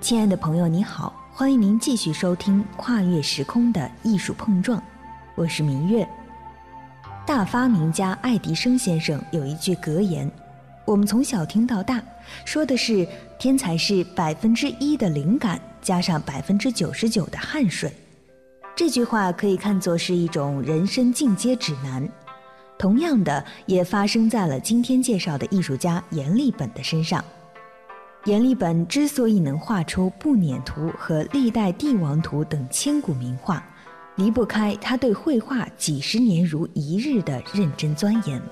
亲爱的朋友，你好，欢迎您继续收听《跨越时空的艺术碰撞》，我是明月。大发明家爱迪生先生有一句格言，我们从小听到大，说的是天才是百分之一的灵感加上百分之九十九的汗水。这句话可以看作是一种人生进阶指南。同样的，也发生在了今天介绍的艺术家阎立本的身上。阎立本之所以能画出《步辇图》和《历代帝王图》等千古名画，离不开他对绘画几十年如一日的认真钻研。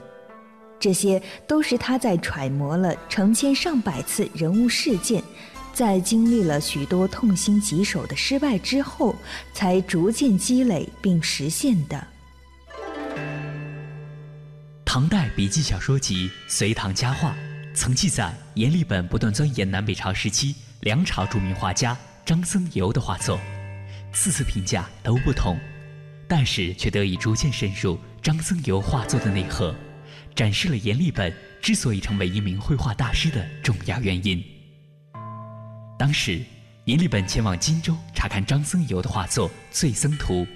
这些都是他在揣摩了成千上百次人物事件，在经历了许多痛心疾首的失败之后，才逐渐积累并实现的。唐代笔记小说集《隋唐佳话》。曾记载，阎立本不断钻研南北朝时期梁朝著名画家张僧繇的画作，四次评价都不同，但是却得以逐渐深入张僧繇画作的内核，展示了阎立本之所以成为一名绘画大师的重要原因。当时，阎立本前往荆州查看张僧繇的画作《醉僧图》，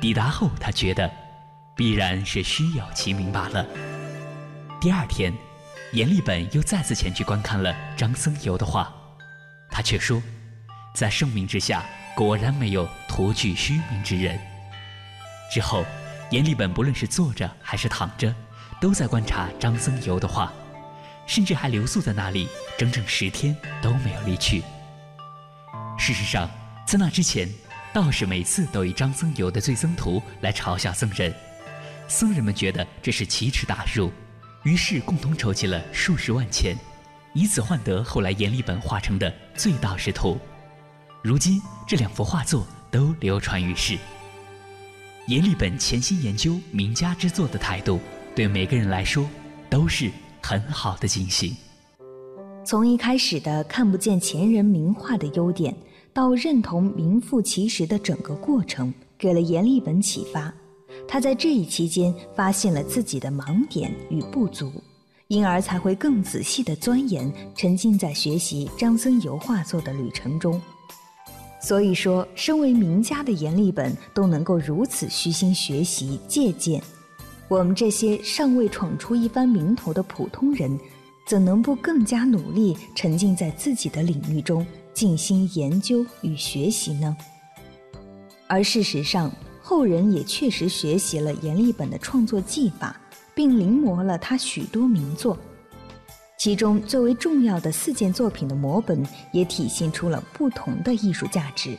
抵达后，他觉得必然是虚有其名罢了。第二天。阎立本又再次前去观看了张僧繇的画，他却说，在盛名之下，果然没有徒具虚名之人。之后，阎立本不论是坐着还是躺着，都在观察张僧繇的画，甚至还留宿在那里整整十天都没有离去。事实上，在那之前，道士每次都以张僧繇的《醉僧图》来嘲笑僧人，僧人们觉得这是奇耻大辱。于是共同筹集了数十万钱，以此换得后来阎立本画成的《醉道士图》。如今这两幅画作都流传于世。阎立本潜心研究名家之作的态度，对每个人来说都是很好的警醒。从一开始的看不见前人名画的优点，到认同名副其实的整个过程，给了阎立本启发。他在这一期间发现了自己的盲点与不足，因而才会更仔细的钻研，沉浸在学习张僧繇画作的旅程中。所以说，身为名家的阎立本都能够如此虚心学习借鉴，我们这些尚未闯出一番名头的普通人，怎能不更加努力，沉浸在自己的领域中，静心研究与学习呢？而事实上，后人也确实学习了阎立本的创作技法，并临摹了他许多名作。其中最为重要的四件作品的摹本，也体现出了不同的艺术价值。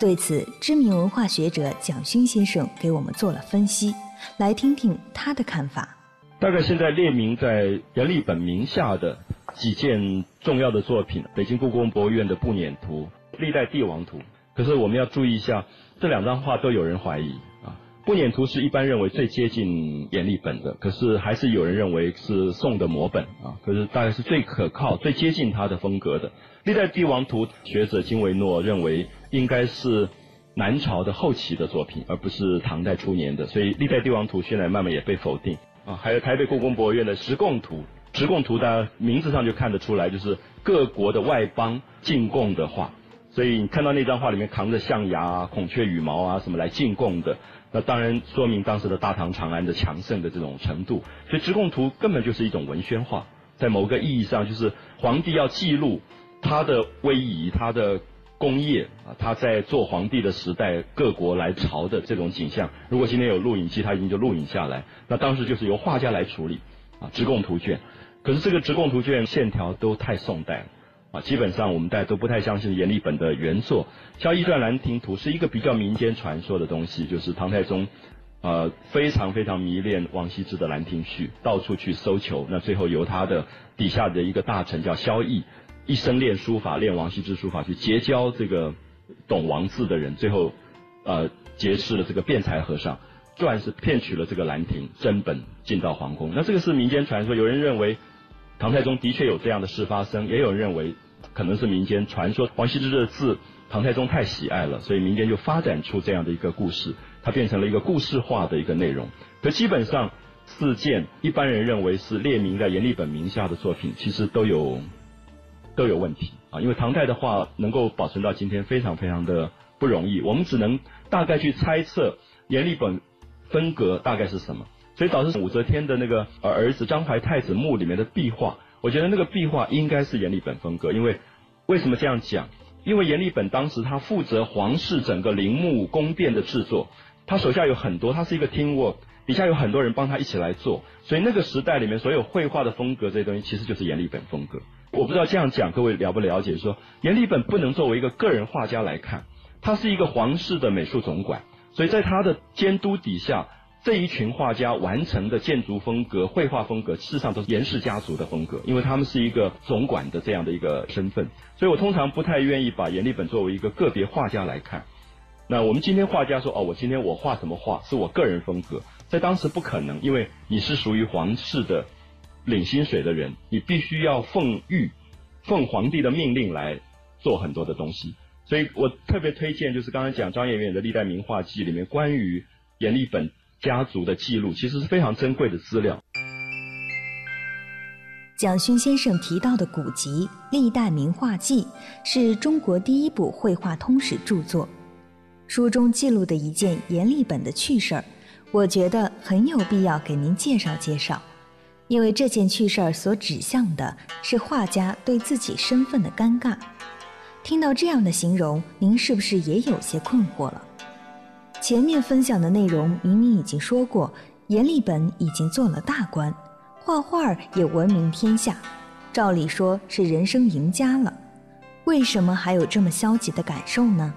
对此，知名文化学者蒋勋先生给我们做了分析，来听听他的看法。大概现在列明在阎立本名下的几件重要的作品：北京故宫博物院的《步辇图》、《历代帝王图》。可是我们要注意一下，这两张画都有人怀疑啊。步辇图是一般认为最接近阎立本的，可是还是有人认为是宋的摹本啊。可是大概是最可靠、最接近他的风格的。历代帝王图学者金维诺认为应该是南朝的后期的作品，而不是唐代初年的，所以历代帝王图现在慢慢也被否定啊。还有台北故宫博物院的石贡图，石贡图大家名字上就看得出来，就是各国的外邦进贡的画。所以你看到那张画里面扛着象牙啊、孔雀羽毛啊什么来进贡的，那当然说明当时的大唐长安的强盛的这种程度。所以《直贡图》根本就是一种文宣画，在某个意义上就是皇帝要记录他的威仪、他的功业啊，他在做皇帝的时代各国来朝的这种景象。如果今天有录影机，他已经就录影下来。那当时就是由画家来处理啊，《直贡图卷》。可是这个《直贡图卷》线条都太宋代了。啊，基本上我们大家都不太相信阎立本的原作。像《易传兰亭图》是一个比较民间传说的东西，就是唐太宗，呃，非常非常迷恋王羲之的《兰亭序》，到处去搜求。那最后由他的底下的一个大臣叫萧绎，一生练书法，练王羲之书法，去结交这个懂王字的人，最后呃结识了这个辩才和尚，撰是骗取了这个《兰亭》真本，进到皇宫。那这个是民间传说，有人认为唐太宗的确有这样的事发生，也有人认为。可能是民间传说，王羲之的字唐太宗太喜爱了，所以民间就发展出这样的一个故事，它变成了一个故事化的一个内容。可基本上四件一般人认为是列名在阎立本名下的作品，其实都有都有问题啊。因为唐代的画能够保存到今天，非常非常的不容易。我们只能大概去猜测阎立本风格大概是什么，所以导致武则天的那个儿子张怀太子墓里面的壁画，我觉得那个壁画应该是阎立本风格。因为为什么这样讲？因为阎立本当时他负责皇室整个陵墓宫殿的制作，他手下有很多，他是一个 team work。底下有很多人帮他一起来做，所以那个时代里面所有绘画的风格这些东西，其实就是阎立本风格。我不知道这样讲各位了不了解？说阎立本不能作为一个个人画家来看，他是一个皇室的美术总管，所以在他的监督底下，这一群画家完成的建筑风格、绘画风格，事实上都是严氏家族的风格，因为他们是一个总管的这样的一个身份。所以我通常不太愿意把阎立本作为一个个别画家来看。那我们今天画家说，哦，我今天我画什么画是我个人风格。在当时不可能，因为你是属于皇室的领薪水的人，你必须要奉御、奉皇帝的命令来做很多的东西。所以我特别推荐，就是刚才讲张彦远的《历代名画记》里面关于阎立本家族的记录，其实是非常珍贵的资料。蒋勋先生提到的古籍《历代名画记》是中国第一部绘画通史著作，书中记录的一件阎立本的趣事儿。我觉得很有必要给您介绍介绍，因为这件趣事儿所指向的是画家对自己身份的尴尬。听到这样的形容，您是不是也有些困惑了？前面分享的内容明明已经说过，阎立本已经做了大官，画画也闻名天下，照理说是人生赢家了，为什么还有这么消极的感受呢？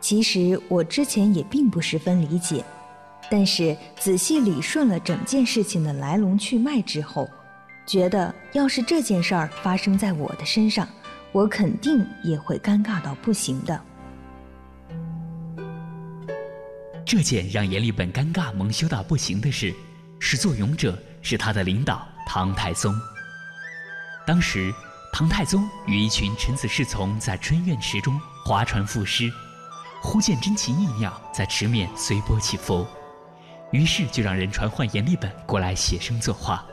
其实我之前也并不十分理解。但是仔细理顺了整件事情的来龙去脉之后，觉得要是这件事儿发生在我的身上，我肯定也会尴尬到不行的。这件让阎立本尴尬蒙羞到不行的事，始作俑者是他的领导唐太宗。当时，唐太宗与一群臣子侍从在春院池中划船赋诗，忽见珍禽异鸟在池面随波起伏。于是就让人传唤阎立本过来写生作画。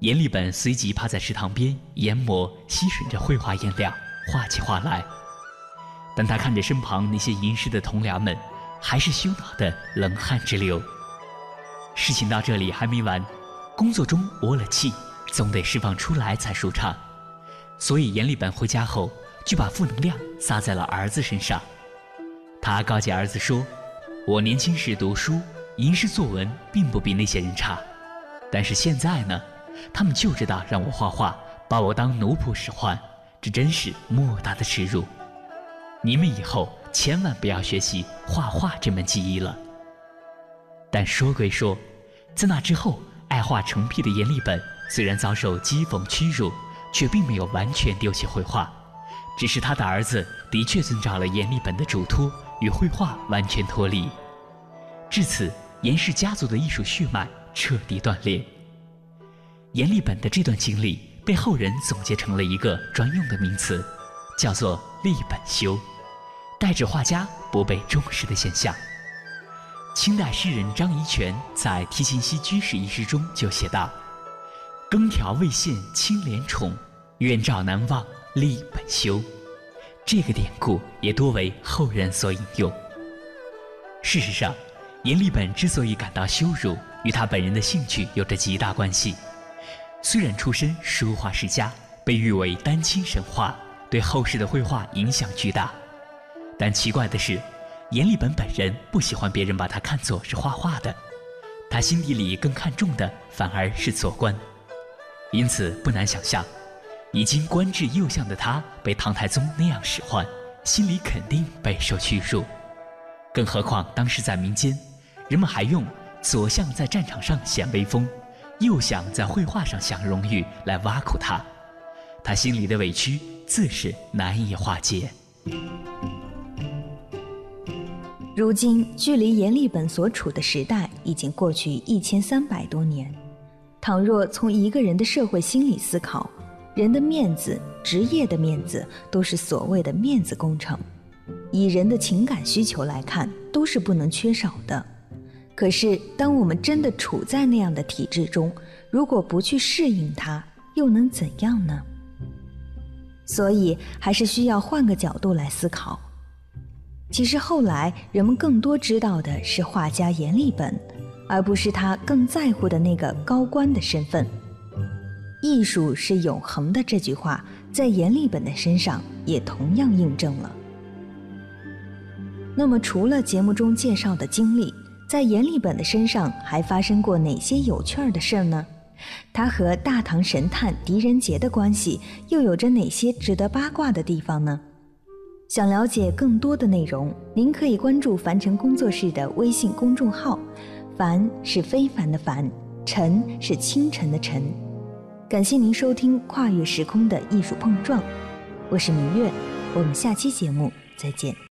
阎立本随即趴在池塘边研磨吸吮着绘画颜料，画起画来。但他看着身旁那些吟诗的同僚们，还是羞恼的冷汗直流。事情到这里还没完，工作中窝了气，总得释放出来才舒畅。所以阎立本回家后就把负能量撒在了儿子身上。他告诫儿子说：“我年轻时读书。”吟诗作文并不比那些人差，但是现在呢，他们就知道让我画画，把我当奴仆使唤，这真是莫大的耻辱。你们以后千万不要学习画画这门技艺了。但说归说，在那之后，爱画成癖的阎立本虽然遭受讥讽屈辱，却并没有完全丢弃绘画，只是他的儿子的确遵照了阎立本的嘱托，与绘画完全脱离。至此。严氏家族的艺术血脉彻底断裂。阎立本的这段经历被后人总结成了一个专用的名词，叫做“立本修”，代指画家不被重视的现象。清代诗人张宜泉在《题琴西居士》一诗中就写道：“耕条未现青莲宠，远照难忘立本修。”这个典故也多为后人所引用。事实上。阎立本之所以感到羞辱，与他本人的兴趣有着极大关系。虽然出身书画世家，被誉为丹青神话，对后世的绘画影响巨大，但奇怪的是，阎立本本人不喜欢别人把他看作是画画的，他心底里更看重的反而是做官。因此，不难想象，已经官至右相的他被唐太宗那样使唤，心里肯定备受屈辱。更何况当时在民间。人们还用左相在战场上显威风，右相在绘画上享荣誉来挖苦他，他心里的委屈自是难以化解。如今，距离阎立本所处的时代已经过去一千三百多年。倘若从一个人的社会心理思考，人的面子、职业的面子都是所谓的面子工程，以人的情感需求来看，都是不能缺少的。可是，当我们真的处在那样的体制中，如果不去适应它，又能怎样呢？所以还是需要换个角度来思考。其实后来人们更多知道的是画家阎立本，而不是他更在乎的那个高官的身份。艺术是永恒的这句话，在阎立本的身上也同样印证了。那么，除了节目中介绍的经历，在阎立本的身上还发生过哪些有趣儿的事儿呢？他和大唐神探狄仁杰的关系又有着哪些值得八卦的地方呢？想了解更多的内容，您可以关注凡尘工作室的微信公众号，凡是非凡的凡，尘是清晨的晨。感谢您收听跨越时空的艺术碰撞，我是明月，我们下期节目再见。